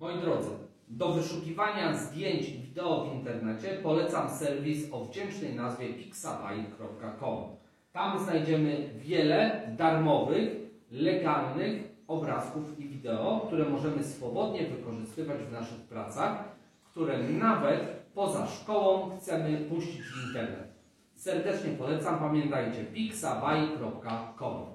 Moi drodzy, do wyszukiwania zdjęć i wideo w internecie polecam serwis o wdzięcznej nazwie pixabay.com. Tam znajdziemy wiele darmowych, legalnych obrazków i wideo, które możemy swobodnie wykorzystywać w naszych pracach, które nawet poza szkołą chcemy puścić w internet. Serdecznie polecam, pamiętajcie pixabay.com.